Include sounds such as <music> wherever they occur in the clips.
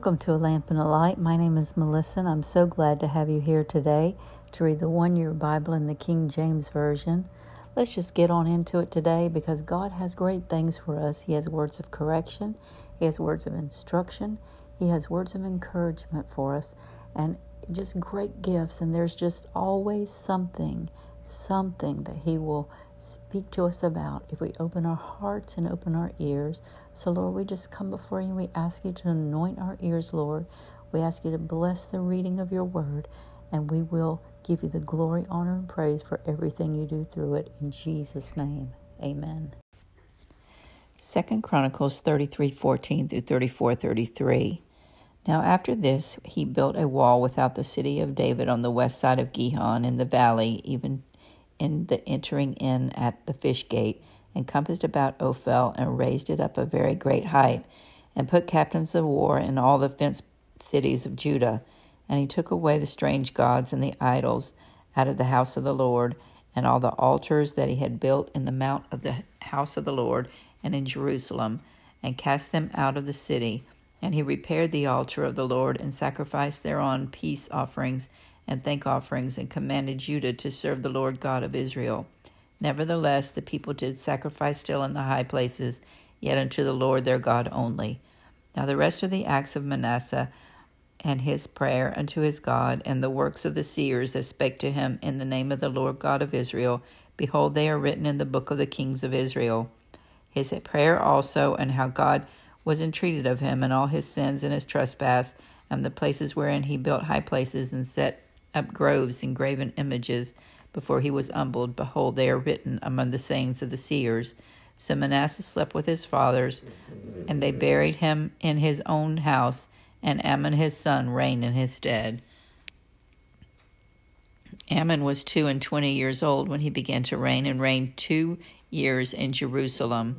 Welcome to A Lamp and a Light. My name is Melissa, and I'm so glad to have you here today to read the one year Bible in the King James Version. Let's just get on into it today because God has great things for us. He has words of correction, He has words of instruction, He has words of encouragement for us, and just great gifts. And there's just always something, something that He will speak to us about if we open our hearts and open our ears. So, Lord, we just come before you and we ask you to anoint our ears, Lord. We ask you to bless the reading of your word, and we will give you the glory, honor, and praise for everything you do through it. In Jesus' name, amen. Second Chronicles 33 14 through 34 33. Now, after this, he built a wall without the city of David on the west side of Gihon in the valley, even in the entering in at the fish gate, encompassed about Ophel, and raised it up a very great height, and put captains of war in all the fenced cities of Judah. And he took away the strange gods and the idols out of the house of the Lord, and all the altars that he had built in the mount of the house of the Lord and in Jerusalem, and cast them out of the city. And he repaired the altar of the Lord, and sacrificed thereon peace offerings and thank offerings, and commanded Judah to serve the Lord God of Israel. Nevertheless, the people did sacrifice still in the high places, yet unto the Lord their God only. Now the rest of the acts of Manasseh, and his prayer unto his God, and the works of the seers that spake to him in the name of the Lord God of Israel, behold, they are written in the book of the kings of Israel. His prayer also, and how God was entreated of him, and all his sins and his trespass, and the places wherein he built high places and set up groves and graven images before he was humbled. Behold, they are written among the sayings of the seers. So Manasseh slept with his fathers, and they buried him in his own house, and Ammon his son reigned in his stead. Ammon was two and twenty years old when he began to reign, and reigned two years in Jerusalem.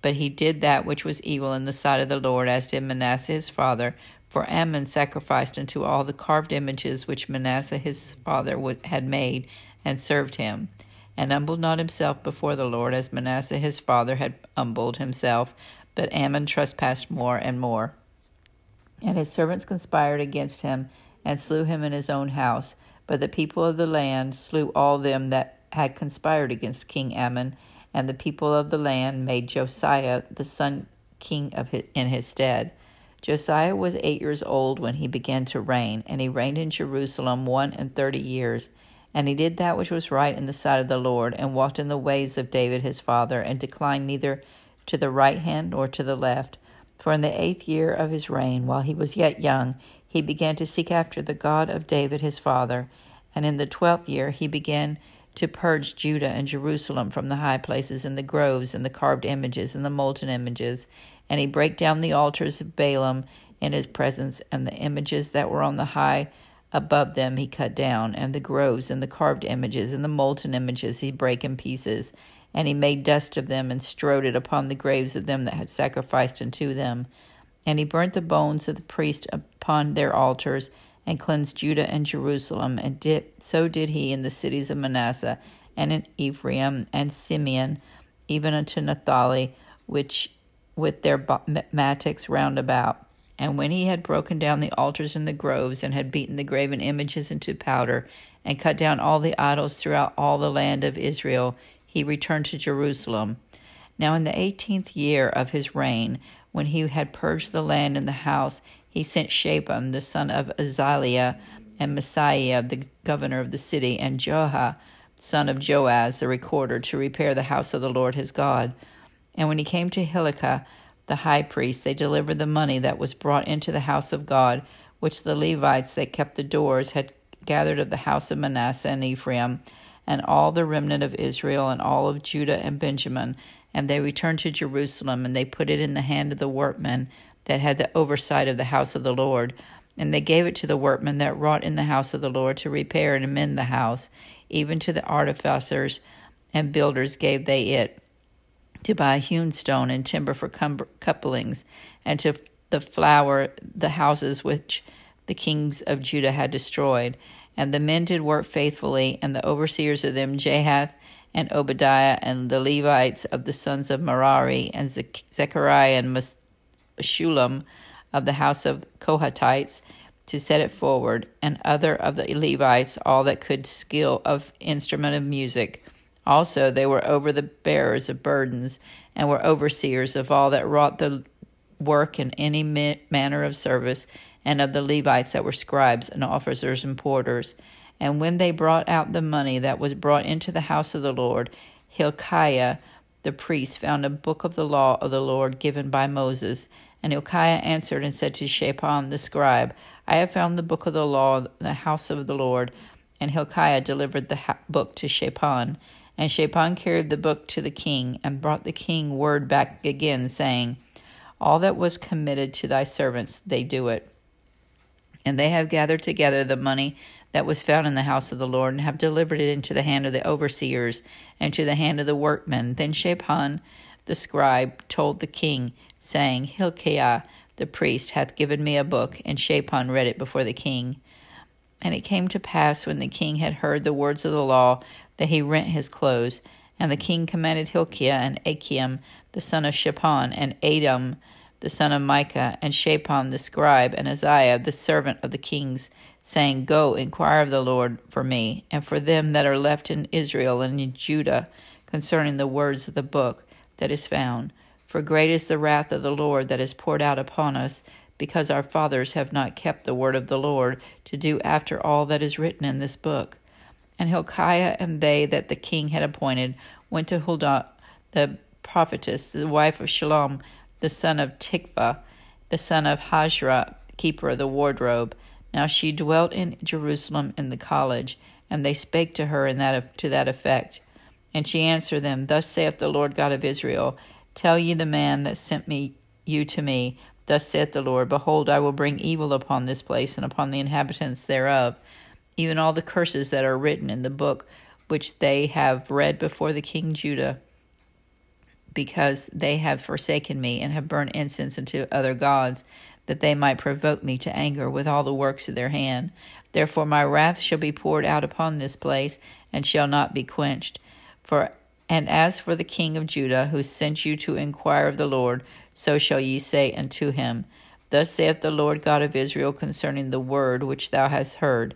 But he did that which was evil in the sight of the Lord, as did Manasseh his father, for Ammon sacrificed unto all the carved images which Manasseh his father had made, and served him, and humbled not himself before the Lord, as Manasseh his father had humbled himself, but Ammon trespassed more and more. And his servants conspired against him, and slew him in his own house. But the people of the land slew all them that had conspired against King Ammon, and the people of the land made Josiah the son king of his, in his stead. Josiah was eight years old when he began to reign, and he reigned in Jerusalem one and thirty years. And he did that which was right in the sight of the Lord, and walked in the ways of David his father, and declined neither to the right hand nor to the left. For in the eighth year of his reign, while he was yet young, he began to seek after the God of David his father. And in the twelfth year he began to purge Judah and Jerusalem from the high places and the groves and the carved images and the molten images, and he brake down the altars of Baalim in his presence, and the images that were on the high above them he cut down, and the groves and the carved images and the molten images he brake in pieces. And he made dust of them and strode it upon the graves of them that had sacrificed unto them. And he burnt the bones of the priests upon their altars, and cleansed Judah and Jerusalem, and did, so did he in the cities of Manasseh, and in Ephraim and Simeon, even unto Naphtali, which with their mattocks round about. And when he had broken down the altars and the groves, and had beaten the graven images into powder, and cut down all the idols throughout all the land of Israel, he returned to Jerusalem. Now in the eighteenth year of his reign, when he had purged the land and the house, he sent Shaphan the son of Azaliah, and Maaseiah the governor of the city, and Joah son of Joahaz the recorder, to repair the house of the Lord his God. And when he came to Hilkiah, the high priest, they delivered the money that was brought into the house of God, which the Levites that kept the doors had gathered of the house of Manasseh and Ephraim, and all the remnant of Israel, and all of Judah and Benjamin. And they returned to Jerusalem, and they put it in the hand of the workmen that had the oversight of the house of the Lord. And they gave it to the workmen that wrought in the house of the Lord to repair and amend the house. Even to the artificers and builders gave they it to buy hewn stone and timber for couplings, and to the floor the houses which the kings of Judah had destroyed. And the men did work faithfully, and the overseers of them, Jahath and Obadiah, and the Levites of the sons of Merari, and Zechariah and Meshullam of the house of Kohathites to set it forward, and other of the Levites, all that could skill of instrument of music. Also, they were over the bearers of burdens, and were overseers of all that wrought the work in any manner of service, and of the Levites that were scribes and officers and porters. And when they brought out the money that was brought into the house of the Lord, Hilkiah the priest found a book of the law of the Lord given by Moses. And Hilkiah answered and said to Shaphan the scribe, I have found the book of the law in the house of the Lord. And Hilkiah delivered the book to Shaphan. And Shaphan carried the book to the king, and brought the king word back again, saying, All that was committed to thy servants, they do it. And they have gathered together the money that was found in the house of the Lord, and have delivered it into the hand of the overseers, and to the hand of the workmen. Then Shaphan the scribe told the king, saying, Hilkiah the priest hath given me a book, and Shaphan read it before the king. And it came to pass when the king had heard the words of the law that he rent his clothes. And the king commanded Hilkiah and Ahikam the son of Shaphan, and Adam the son of Micah, and Shaphan the scribe, and Asaiah the servant of the kings, saying, Go, inquire of the Lord for me, and for them that are left in Israel and in Judah, concerning the words of the book that is found. For great is the wrath of the Lord that is poured out upon us, because our fathers have not kept the word of the Lord to do after all that is written in this book. And Hilkiah and they that the king had appointed went to Huldah the prophetess, the wife of Shallum, the son of Tikvath, the son of Hasrah, keeper of the wardrobe. Now she dwelt in Jerusalem in the college, and they spake to her in that to that effect. And she answered them, Thus saith the Lord God of Israel, Tell ye the man that sent me you to me, Thus saith the Lord, Behold, I will bring evil upon this place and upon the inhabitants thereof, even all the curses that are written in the book which they have read before the king Judah, because they have forsaken me and have burned incense unto other gods, that they might provoke me to anger with all the works of their hand. Therefore my wrath shall be poured out upon this place, and shall not be quenched. For and as for the king of Judah, who sent you to inquire of the Lord, so shall ye say unto him, Thus saith the Lord God of Israel concerning the word which thou hast heard.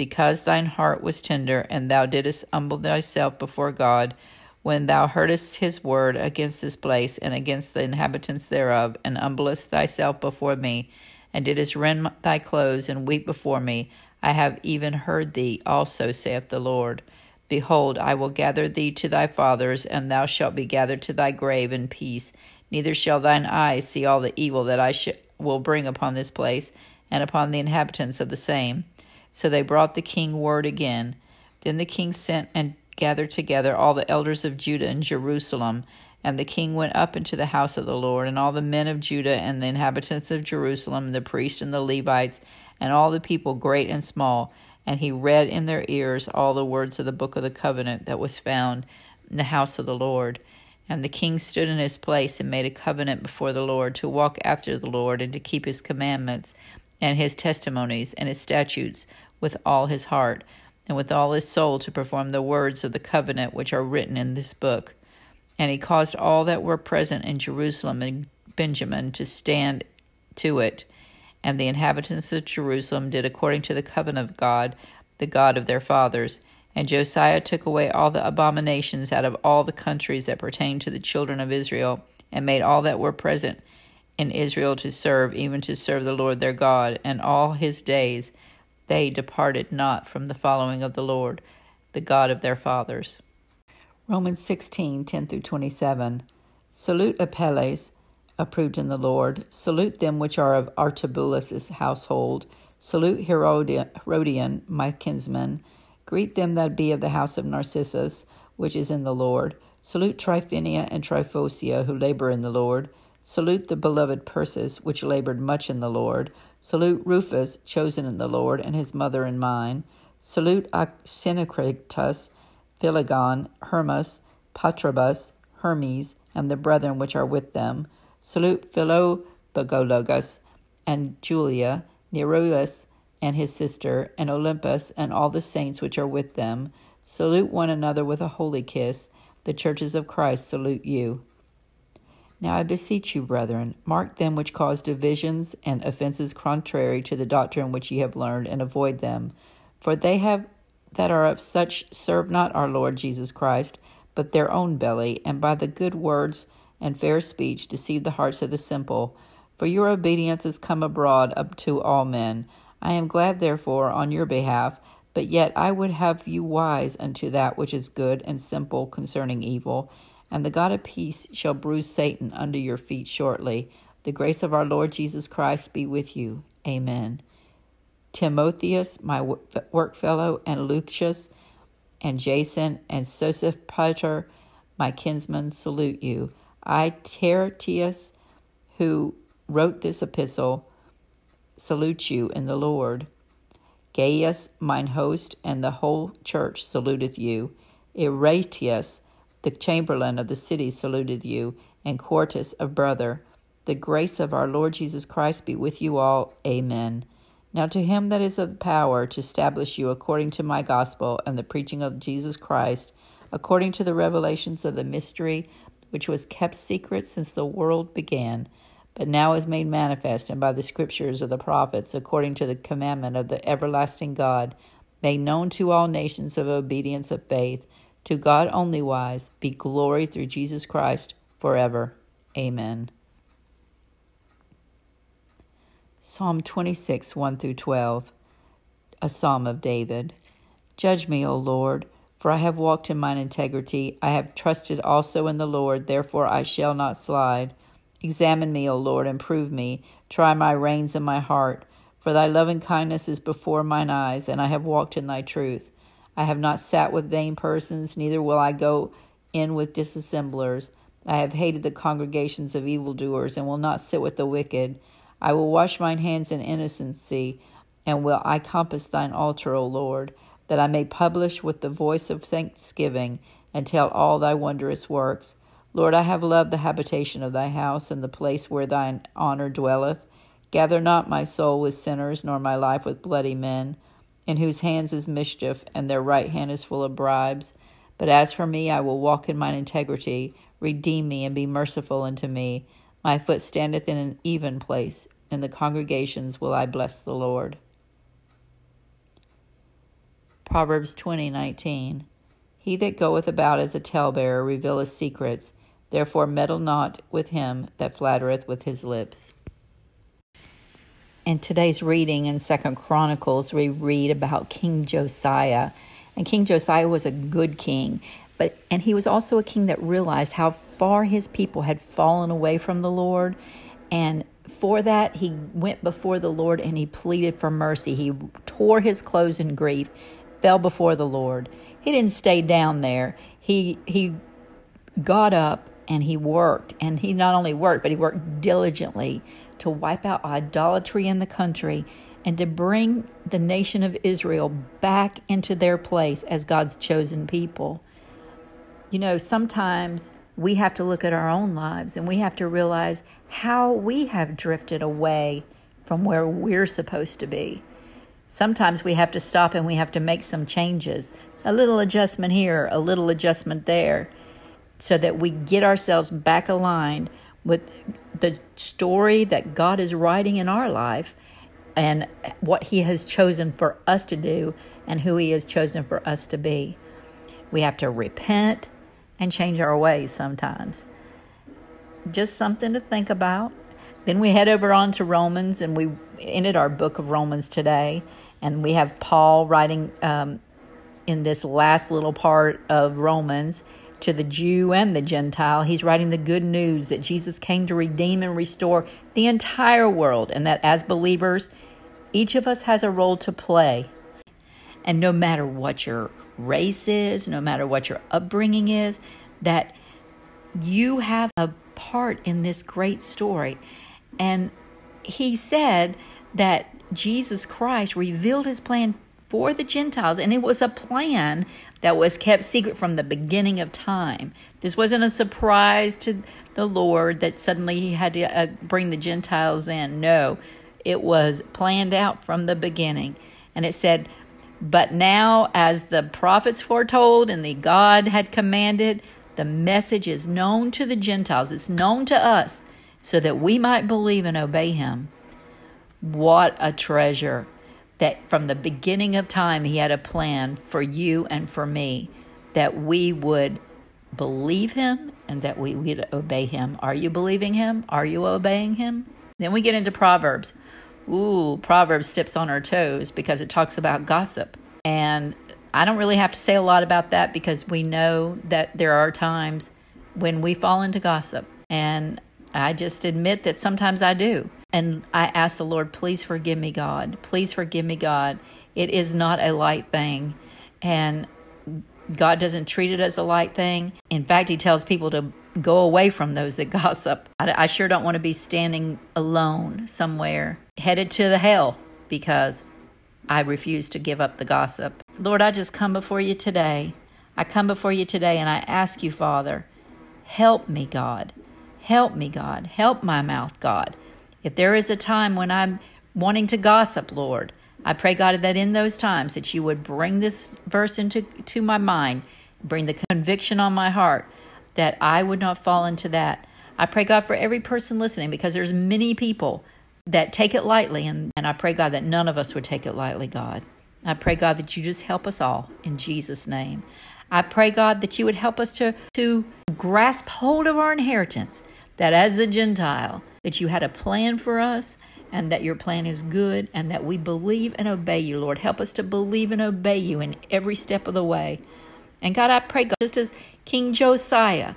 Because thine heart was tender, and thou didst humble thyself before God, when thou heardest his word against this place and against the inhabitants thereof, and humblest thyself before me, and didst rend thy clothes and weep before me, I have even heard thee also, saith the Lord. Behold, I will gather thee to thy fathers, and thou shalt be gathered to thy grave in peace. Neither shall thine eyes see all the evil that I sh- will bring upon this place, and upon the inhabitants of the same. So they brought the king word again. Then the king sent and gathered together all the elders of Judah and Jerusalem. And the king went up into the house of the Lord, and all the men of Judah, and the inhabitants of Jerusalem, and the priests and the Levites, and all the people, great and small and he read in their ears all the words of the book of the covenant that was found in the house of the Lord. And the king stood in his place and made a covenant before the Lord to walk after the Lord and to keep his commandments and his testimonies and his statutes with all his heart and with all his soul to perform the words of the covenant which are written in this book. And he caused all that were present in Jerusalem and Benjamin to stand to it and the inhabitants of Jerusalem did according to the covenant of God, the God of their fathers. And Josiah took away all the abominations out of all the countries that pertained to the children of Israel, and made all that were present in Israel to serve, even to serve the Lord their God. And all his days they departed not from the following of the Lord, the God of their fathers. Romans 16 10 through 27. Salute Apelles approved in the Lord. Salute them which are of Aristobulus' household. Salute Herodion, my kinsman. Greet them that be of the house of Narcissus, which is in the Lord. Salute Tryphena and Tryphosa, who labor in the Lord. Salute the beloved Persis, which labored much in the Lord. Salute Rufus, chosen in the Lord, and his mother and mine. Salute Asyncritus, Phlegon, Hermas, Patrobas, Hermes, and the brethren which are with them. Salute Philologus and Julia, Nereus and his sister, and Olympas and all the saints which are with them. Salute one another with a holy kiss. The churches of Christ salute you. Now I beseech you, brethren, mark them which cause divisions and offenses contrary to the doctrine which ye have learned, and avoid them. For they have that are of such serve not our Lord Jesus Christ, but their own belly, and by the good words and fair speech deceive the hearts of the simple. For your obedience is come abroad up to all men. I am glad, therefore, on your behalf, but yet I would have you wise unto that which is good and simple concerning evil. And the God of peace shall bruise Satan under your feet shortly. The grace of our Lord Jesus Christ be with you. Amen. Timotheus, my workfellow, and Lucius, and Jason, and Sosipater, my kinsman, salute you. I, Tertius, who wrote this epistle, salute you in the Lord. Gaius, mine host, and the whole church saluteth you. Erastus, the chamberlain of the city, saluteth you, and Quartus, a brother. The grace of our Lord Jesus Christ be with you all. Amen. Now to him that is of power to establish you according to my gospel and the preaching of Jesus Christ, according to the revelations of the mystery which was kept secret since the world began, but now is made manifest, and by the scriptures of the prophets, according to the commandment of the everlasting God, made known to all nations of obedience of faith, to God only wise, be glory through Jesus Christ forever. Amen. Psalm 26, 1 through 12, a psalm of David. Judge me, O Lord, for I have walked in mine integrity. I have trusted also in the Lord, therefore I shall not slide. Examine me, O Lord, and prove me. Try my reins and my heart. For thy loving kindness is before mine eyes, and I have walked in thy truth. I have not sat with vain persons, neither will I go in with dissemblers. I have hated the congregations of evildoers, and will not sit with the wicked. I will wash mine hands in innocency, and will I compass thine altar, O Lord, that I may publish with the voice of thanksgiving, and tell all thy wondrous works. Lord, I have loved the habitation of thy house, and the place where thine honor dwelleth. Gather not my soul with sinners, nor my life with bloody men, in whose hands is mischief, and their right hand is full of bribes. But as for me, I will walk in mine integrity. Redeem me, and be merciful unto me. My foot standeth in an even place. In the congregations will I bless the Lord. Proverbs 20:19 He that goeth about as a talebearer revealeth secrets. Therefore meddle not with him that flattereth with his lips. In today's reading in Second Chronicles, we read about King Josiah. And King Josiah was a good king. But and he was also a king that realized how far his people had fallen away from the Lord. And for that he went before the Lord and he pleaded for mercy. He tore his clothes in grief, fell before the Lord. He didn't stay down there. He he got up and he worked and he not only worked but he worked diligently to wipe out idolatry in the country and to bring the nation of Israel back into their place as God's chosen people. You know, sometimes we have to look at our own lives and we have to realize how we have drifted away from where we're supposed to be. Sometimes we have to stop and we have to make some changes. A little adjustment here, a little adjustment there, so that we get ourselves back aligned with the story that God is writing in our life and what He has chosen for us to do and who He has chosen for us to be. We have to repent and change our ways sometimes. Just something to think about. Then we head over on to Romans, and we ended our book of Romans today. And we have Paul writing um, in this last little part of Romans to the Jew and the Gentile. He's writing the good news that Jesus came to redeem and restore the entire world, and that as believers, each of us has a role to play. And no matter what your race is, no matter what your upbringing is, that you have a part in this great story. And he said that Jesus Christ revealed his plan for the Gentiles, and it was a plan that was kept secret from the beginning of time. This wasn't a surprise to the Lord that suddenly he had to uh, bring the Gentiles in. No, it was planned out from the beginning. And it said, but now, as the prophets foretold and the God had commanded, The message is known to the Gentiles, it's known to us so that we might believe and obey him. What a treasure that from the beginning of time he had a plan for you and for me that we would believe him and that we would obey him. Are you believing him? Are you obeying him? Then we get into Proverbs. Ooh, Proverbs steps on our toes because it talks about gossip. And I don't really have to say a lot about that because we know that there are times when we fall into gossip. And I just admit that sometimes I do. And I ask the Lord, please forgive me, God. Please forgive me, God. It is not a light thing. And God doesn't treat it as a light thing. In fact, He tells people to go away from those that <laughs> gossip. I, I sure don't want to be standing alone somewhere headed to the hell because I refuse to give up the gossip. Lord, I just come before you today. I come before you today and I ask you, Father, help me, God. Help me, God. Help my mouth, God. If there is a time when I'm wanting to gossip, Lord, I pray, God, that in those times that you would bring this verse into to my mind, bring the conviction on my heart that I would not fall into that. I pray, God, for every person listening because there's many people that take it lightly, and, and I pray, God, that none of us would take it lightly, God. I pray, God, that you just help us all in Jesus' name. I pray, God, that you would help us to, to grasp hold of our inheritance, that as a Gentile, that you had a plan for us and that your plan is good and that we believe and obey you, Lord. Help us to believe and obey you in every step of the way. And God, I pray, God, just as King Josiah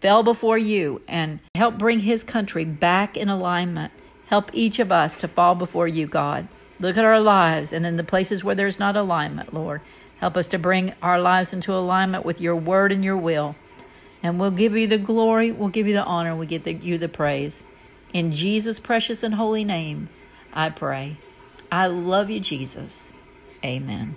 fell before you and help bring his country back in alignment, help each of us to fall before you, God. Look at our lives and in the places where there's not alignment, Lord. Help us to bring our lives into alignment with your word and your will. And we'll give you the glory, we'll give you the honor, we'll give you the praise. In Jesus' precious and holy name, I pray. I love you, Jesus. Amen.